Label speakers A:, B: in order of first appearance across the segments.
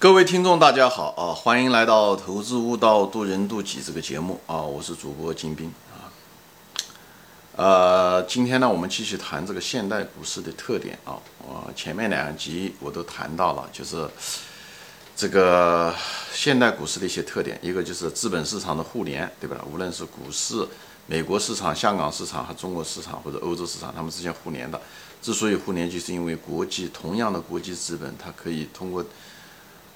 A: 各位听众，大家好啊！欢迎来到《投资悟道，渡人渡己》这个节目啊！我是主播金兵啊。呃，今天呢，我们继续谈这个现代股市的特点啊。我前面两集我都谈到了，就是这个现代股市的一些特点，一个就是资本市场的互联，对吧？无论是股市、美国市场、香港市场和中国市场或者欧洲市场，它们之间互联的。之所以互联，就是因为国际同样的国际资本，它可以通过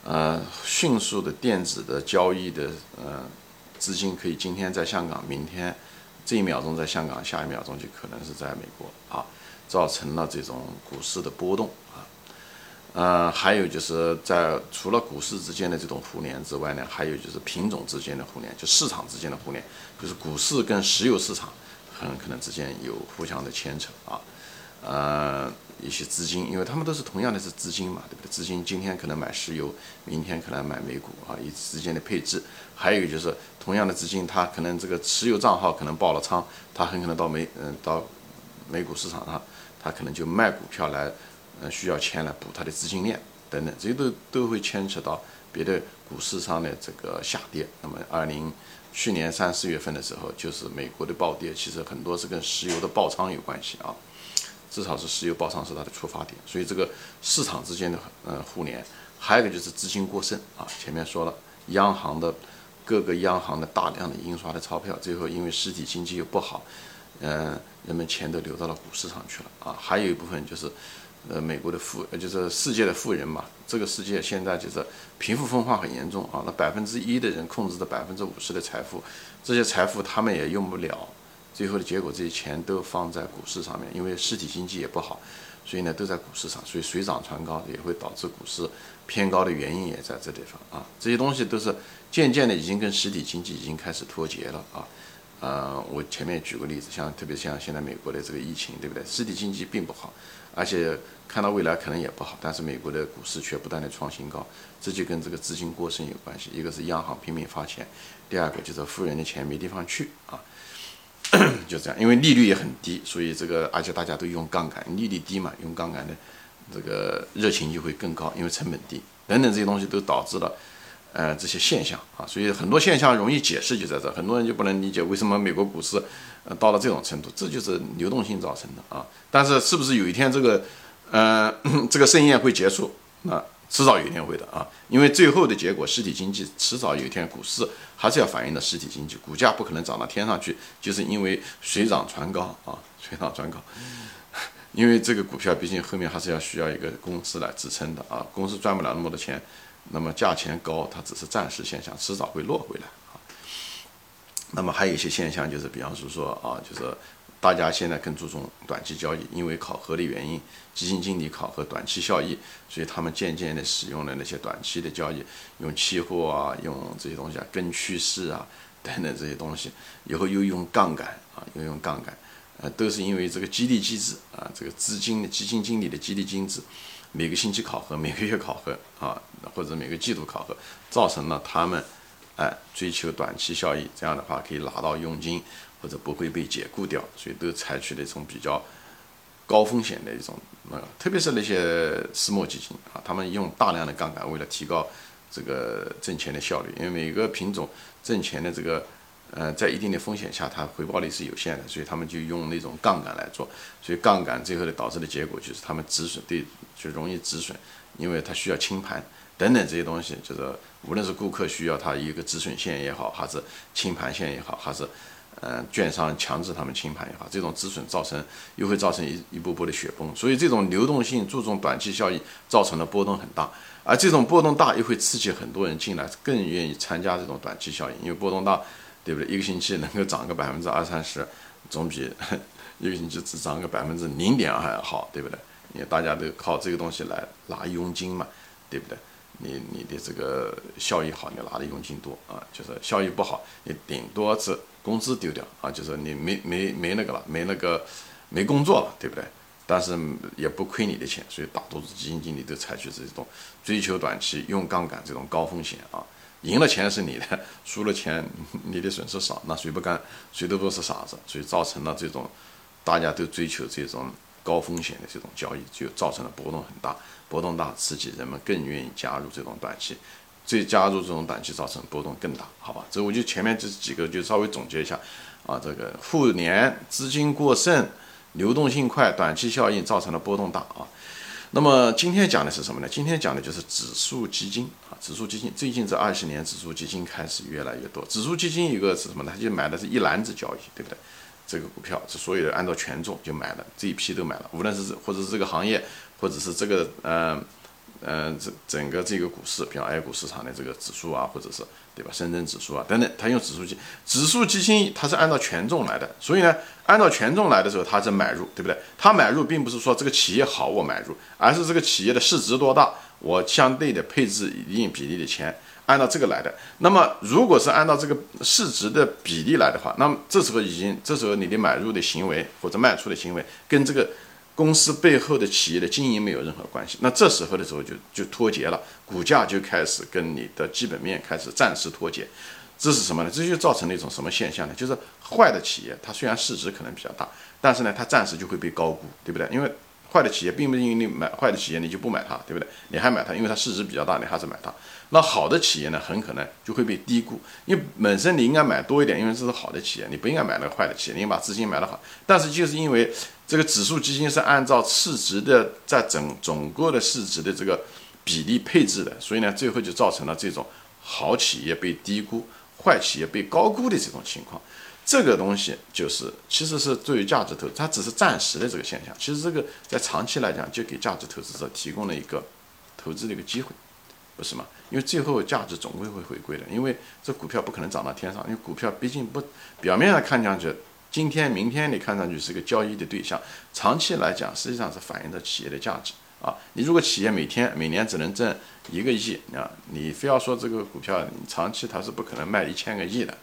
A: 呃，迅速的电子的交易的呃资金，可以今天在香港，明天这一秒钟在香港，下一秒钟就可能是在美国啊，造成了这种股市的波动啊。呃，还有就是在除了股市之间的这种互联之外呢，还有就是品种之间的互联，就市场之间的互联，就是股市跟石油市场很可能之间有互相的牵扯啊。呃，一些资金，因为他们都是同样的是资金嘛，对不对？资金今天可能买石油，明天可能买美股啊，以之间的配置。还有就是同样的资金，它可能这个持有账号可能爆了仓，它很可能到美嗯到美股市场上，它可能就卖股票来，呃需要钱来补它的资金链等等，这些都都会牵扯到别的股市上的这个下跌。那么二零去年三四月份的时候，就是美国的暴跌，其实很多是跟石油的爆仓有关系啊。至少是石油爆仓是它的出发点，所以这个市场之间的呃互联，还有一个就是资金过剩啊。前面说了，央行的各个央行的大量的印刷的钞票，最后因为实体经济又不好，嗯，人们钱都流到了股市上去了啊。还有一部分就是呃美国的富，就是世界的富人嘛。这个世界现在就是贫富分化很严重啊，那百分之一的人控制着百分之五十的财富，这些财富他们也用不了。最后的结果，这些钱都放在股市上面，因为实体经济也不好，所以呢都在股市上，所以水涨船高也会导致股市偏高的原因也在这地方啊。这些东西都是渐渐的已经跟实体经济已经开始脱节了啊。呃，我前面举个例子，像特别像现在美国的这个疫情，对不对？实体经济并不好，而且看到未来可能也不好，但是美国的股市却不断的创新高，这就跟这个资金过剩有关系。一个是央行拼命发钱，第二个就是富人的钱没地方去啊。就这样，因为利率也很低，所以这个而且大家都用杠杆，利率低嘛，用杠杆的这个热情就会更高，因为成本低等等这些东西都导致了呃这些现象啊，所以很多现象容易解释就在这，很多人就不能理解为什么美国股市呃到了这种程度，这就是流动性造成的啊。但是是不是有一天这个呃 这个盛宴会结束？那？迟早有一天会的啊，因为最后的结果，实体经济迟早有一天，股市还是要反映的实体经济，股价不可能涨到天上去，就是因为水涨船高啊，水涨船高，因为这个股票毕竟后面还是要需要一个公司来支撑的啊，公司赚不了那么多钱，那么价钱高，它只是暂时现象，迟早会落回来啊。那么还有一些现象就是，比方说啊，就是。大家现在更注重短期交易，因为考核的原因，基金经理考核短期效益，所以他们渐渐的使用了那些短期的交易，用期货啊，用这些东西啊，跟趋势啊等等这些东西，以后又用杠杆啊，又用杠杆，呃，都是因为这个激励机制啊，这个资金的基金经理的激励机制，每个星期考核，每个月考核啊，或者每个季度考核，造成了他们哎追求短期效益，这样的话可以拿到佣金。或者不会被解雇掉，所以都采取了一种比较高风险的一种那，特别是那些私募基金啊，他们用大量的杠杆，为了提高这个挣钱的效率。因为每个品种挣钱的这个，呃，在一定的风险下，它回报率是有限的，所以他们就用那种杠杆来做。所以杠杆最后的导致的结果就是他们止损，对，就容易止损，因为它需要清盘等等这些东西，就是无论是顾客需要它一个止损线也好，还是清盘线也好，还是。嗯，券商强制他们清盘也好，这种止损造成又会造成一一波波的雪崩，所以这种流动性注重短期效益，造成的波动很大，而这种波动大又会刺激很多人进来，更愿意参加这种短期效应，因为波动大，对不对？一个星期能够涨个百分之二三十，总比一个星期只涨个百分之零点二好，对不对？因为大家都靠这个东西来拿佣金嘛，对不对？你你的这个效益好，你拿的佣金多啊，就是效益不好，你顶多是工资丢掉啊，就是你没没没那个了，没那个没工作了，对不对？但是也不亏你的钱，所以大多数基金经理都采取这种追求短期、用杠杆这种高风险啊，赢了钱是你的，输了钱你的损失少，那谁不干？谁都不是傻子，所以造成了这种大家都追求这种高风险的这种交易，就造成了波动很大。波动大，刺激人们更愿意加入这种短期，最加入这种短期造成波动更大，好吧？这我就前面这几个就稍微总结一下啊，这个互联资金过剩，流动性快，短期效应造成的波动大啊。那么今天讲的是什么呢？今天讲的就是指数基金啊，指数基金最近这二十年，指数基金开始越来越多。指数基金一个是什么呢？它就买的是一篮子交易，对不对？这个股票是所有的按照权重就买了，这一批都买了，无论是或者是这个行业，或者是这个嗯。嗯，这整个这个股市，比方 A 股市场的这个指数啊，或者是对吧，深圳指数啊等等，它用指数基指数基金，它是按照权重来的，所以呢，按照权重来的时候，它是买入，对不对？它买入并不是说这个企业好我买入，而是这个企业的市值多大，我相对的配置一定比例的钱，按照这个来的。那么如果是按照这个市值的比例来的话，那么这时候已经，这时候你的买入的行为或者卖出的行为跟这个。公司背后的企业的经营没有任何关系，那这时候的时候就就脱节了，股价就开始跟你的基本面开始暂时脱节，这是什么呢？这就造成了一种什么现象呢？就是坏的企业，它虽然市值可能比较大，但是呢，它暂时就会被高估，对不对？因为坏的企业并不是因为你买坏的企业你就不买它，对不对？你还买它，因为它市值比较大，你还是买它。那好的企业呢，很可能就会被低估，因为本身你应该买多一点，因为这是好的企业，你不应该买那个坏的企业，你应该把资金买的好。但是就是因为这个指数基金是按照市值的在整总个的市值的这个比例配置的，所以呢，最后就造成了这种好企业被低估，坏企业被高估的这种情况。这个东西就是其实是对于价值投资，它只是暂时的这个现象。其实这个在长期来讲，就给价值投资者提供了一个投资的一个机会，不是吗？因为最后价值总归会回归的，因为这股票不可能涨到天上，因为股票毕竟不表面上看上去今天明天你看上去是个交易的对象，长期来讲实际上是反映着企业的价值啊。你如果企业每天每年只能挣一个亿啊，你非要说这个股票长期它是不可能卖一千个亿的。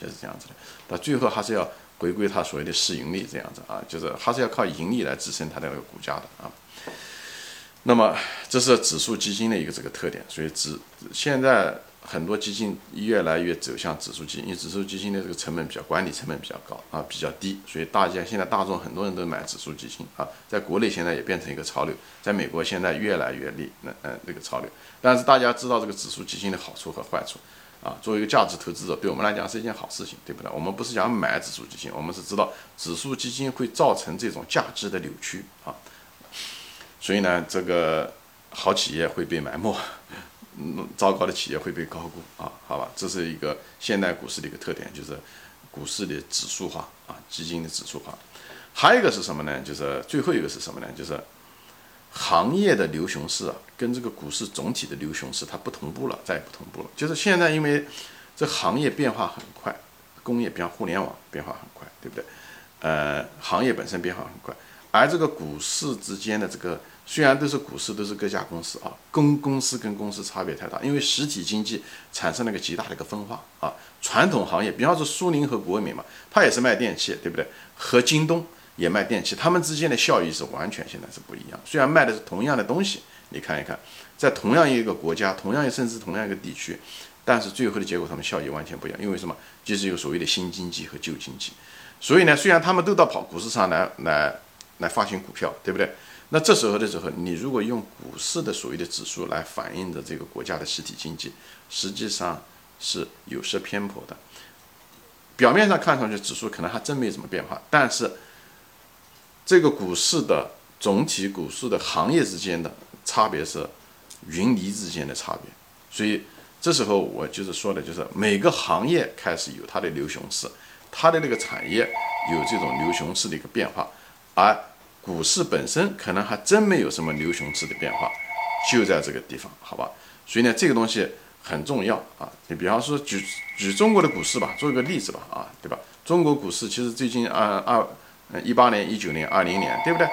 A: 就是这样子的，到最后还是要回归它所谓的市盈率这样子啊，就是还是要靠盈利来支撑它的那个股价的啊。那么这是指数基金的一个这个特点，所以指现在很多基金越来越走向指数基金，因为指数基金的这个成本比较管理成本比较高啊，比较低，所以大家现在大众很多人都买指数基金啊，在国内现在也变成一个潮流，在美国现在越来越厉那嗯那个潮流，但是大家知道这个指数基金的好处和坏处。啊，作为一个价值投资者，对我们来讲是一件好事情，对不对？我们不是想买指数基金，我们是知道指数基金会造成这种价值的扭曲啊。所以呢，这个好企业会被埋没，嗯，糟糕的企业会被高估啊。好吧，这是一个现代股市的一个特点，就是股市的指数化啊，基金的指数化。还有一个是什么呢？就是最后一个是什么呢？就是。行业的牛熊市啊，跟这个股市总体的牛熊市它不同步了，再也不同步了。就是现在，因为这行业变化很快，工业比方互联网变化很快，对不对？呃，行业本身变化很快，而这个股市之间的这个虽然都是股市，都是各家公司啊，公公司跟公司差别太大，因为实体经济产生了一个极大的一个分化啊。传统行业，比方说苏宁和国美嘛，它也是卖电器，对不对？和京东。也卖电器，他们之间的效益是完全现在是不一样。虽然卖的是同样的东西，你看一看，在同样一个国家，同样甚至同样一个地区，但是最后的结果，他们效益完全不一样。因为什么？就是有所谓的新经济和旧经济。所以呢，虽然他们都到跑股市上来来来发行股票，对不对？那这时候的时候，你如果用股市的所谓的指数来反映的这个国家的实体经济，实际上是有失偏颇的。表面上看上去指数可能还真没怎么变化，但是。这个股市的总体股市的行业之间的差别是云泥之间的差别，所以这时候我就是说的，就是每个行业开始有它的牛熊市，它的那个产业有这种牛熊市的一个变化，而股市本身可能还真没有什么牛熊市的变化，就在这个地方，好吧？所以呢，这个东西很重要啊。你比方说举举中国的股市吧，做一个例子吧，啊，对吧？中国股市其实最近啊二。嗯，一八年、一九年、二零年，对不对？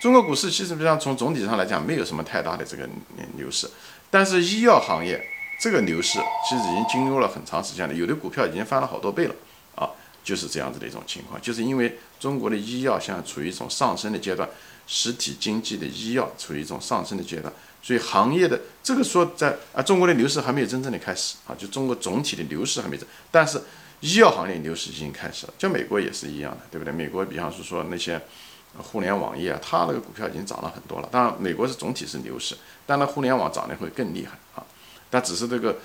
A: 中国股市其实上从总体上来讲，没有什么太大的这个牛市。但是医药行业这个牛市其实已经经过了很长时间了，有的股票已经翻了好多倍了啊，就是这样子的一种情况。就是因为中国的医药现在处于一种上升的阶段，实体经济的医药处于一种上升的阶段，所以行业的这个说在啊，中国的牛市还没有真正的开始啊，就中国总体的牛市还没走，但是。医药行业牛市已经开始了，就美国也是一样的，对不对？美国比方是说那些，互联网业，它那个股票已经涨了很多了。当然，美国是总体是牛市，但那互联网涨得会更厉害啊。但只是这个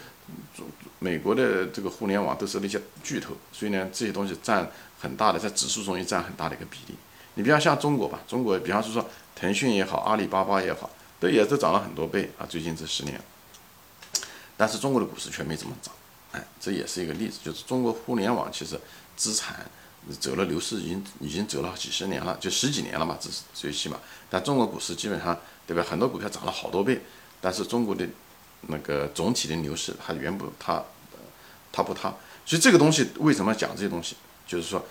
A: 美国的这个互联网都是那些巨头，所以呢，这些东西占很大的，在指数中也占很大的一个比例。你比方像中国吧，中国比方是说腾讯也好，阿里巴巴也好，都也是涨了很多倍啊。最近这十年，但是中国的股市却没怎么涨。这也是一个例子，就是中国互联网其实资产。走了牛市已经已经走了几十年了，就十几年了嘛，这是最起码。但中国股市基本上，对吧？很多股票涨了好多倍，但是中国的那个总体的牛市它远不它，它不它。所以这个东西为什么讲这些东西？就是说，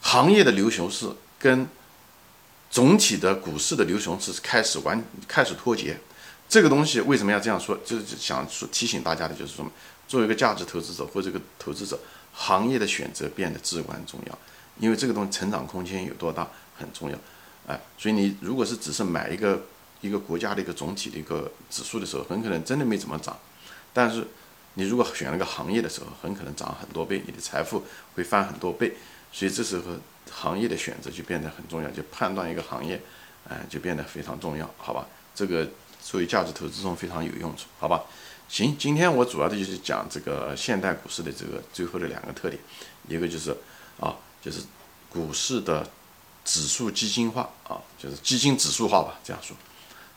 A: 行业的牛熊市跟总体的股市的牛熊市开始完开始脱节。这个东西为什么要这样说？就是想说提醒大家的就是说，作为一个价值投资者或者一个投资者。行业的选择变得至关重要，因为这个东西成长空间有多大很重要，哎，所以你如果是只是买一个一个国家的一个总体的一个指数的时候，很可能真的没怎么涨，但是你如果选了个行业的时候，很可能涨很多倍，你的财富会翻很多倍，所以这时候行业的选择就变得很重要，就判断一个行业，哎，就变得非常重要，好吧？这个作为价值投资中非常有用处，好吧？行，今天我主要的就是讲这个现代股市的这个最后的两个特点，一个就是啊，就是股市的指数基金化啊，就是基金指数化吧，这样说，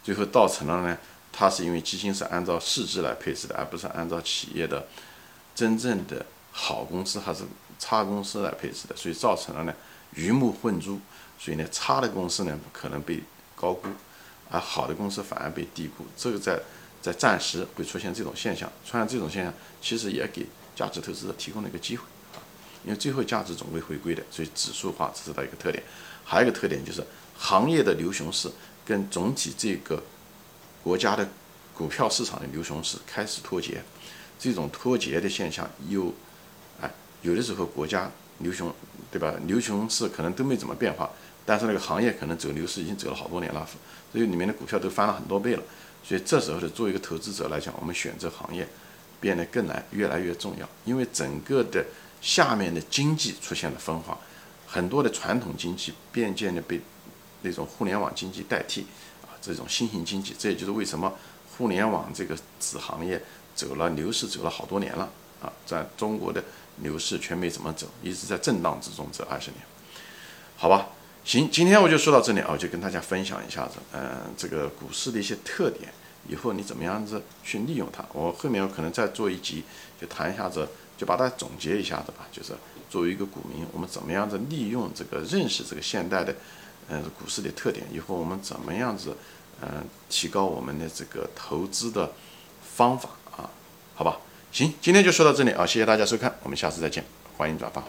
A: 最后造成了呢，它是因为基金是按照市值来配置的，而不是按照企业的真正的好公司还是差公司来配置的，所以造成了呢鱼目混珠，所以呢差的公司呢可能被高估，而好的公司反而被低估，这个在。在暂时会出现这种现象，出现这种现象，其实也给价值投资者提供了一个机会啊，因为最后价值总会回归的，所以指数化这是它一个特点。还有一个特点就是行业的牛熊市跟总体这个国家的股票市场的牛熊市开始脱节，这种脱节的现象又，哎，有的时候国家牛熊，对吧？牛熊市可能都没怎么变化，但是那个行业可能走牛市已经走了好多年了，所以里面的股票都翻了很多倍了。所以这时候的作为一个投资者来讲，我们选择行业变得更难，越来越重要。因为整个的下面的经济出现了分化，很多的传统经济渐渐的被 那种互联网经济代替啊，这种新型经济，这也就是为什么互联网这个子行业走了牛市走了好多年了啊，在中国的牛市却没怎么走，一直在震荡之中这二十年，好吧。行，今天我就说到这里啊，我就跟大家分享一下子，嗯，这个股市的一些特点，以后你怎么样子去利用它？我后面我可能再做一集，就谈一下子，就把它总结一下子吧。就是作为一个股民，我们怎么样子利用这个认识这个现代的，嗯，股市的特点，以后我们怎么样子，嗯，提高我们的这个投资的方法啊？好吧，行，今天就说到这里啊，谢谢大家收看，我们下次再见，欢迎转发。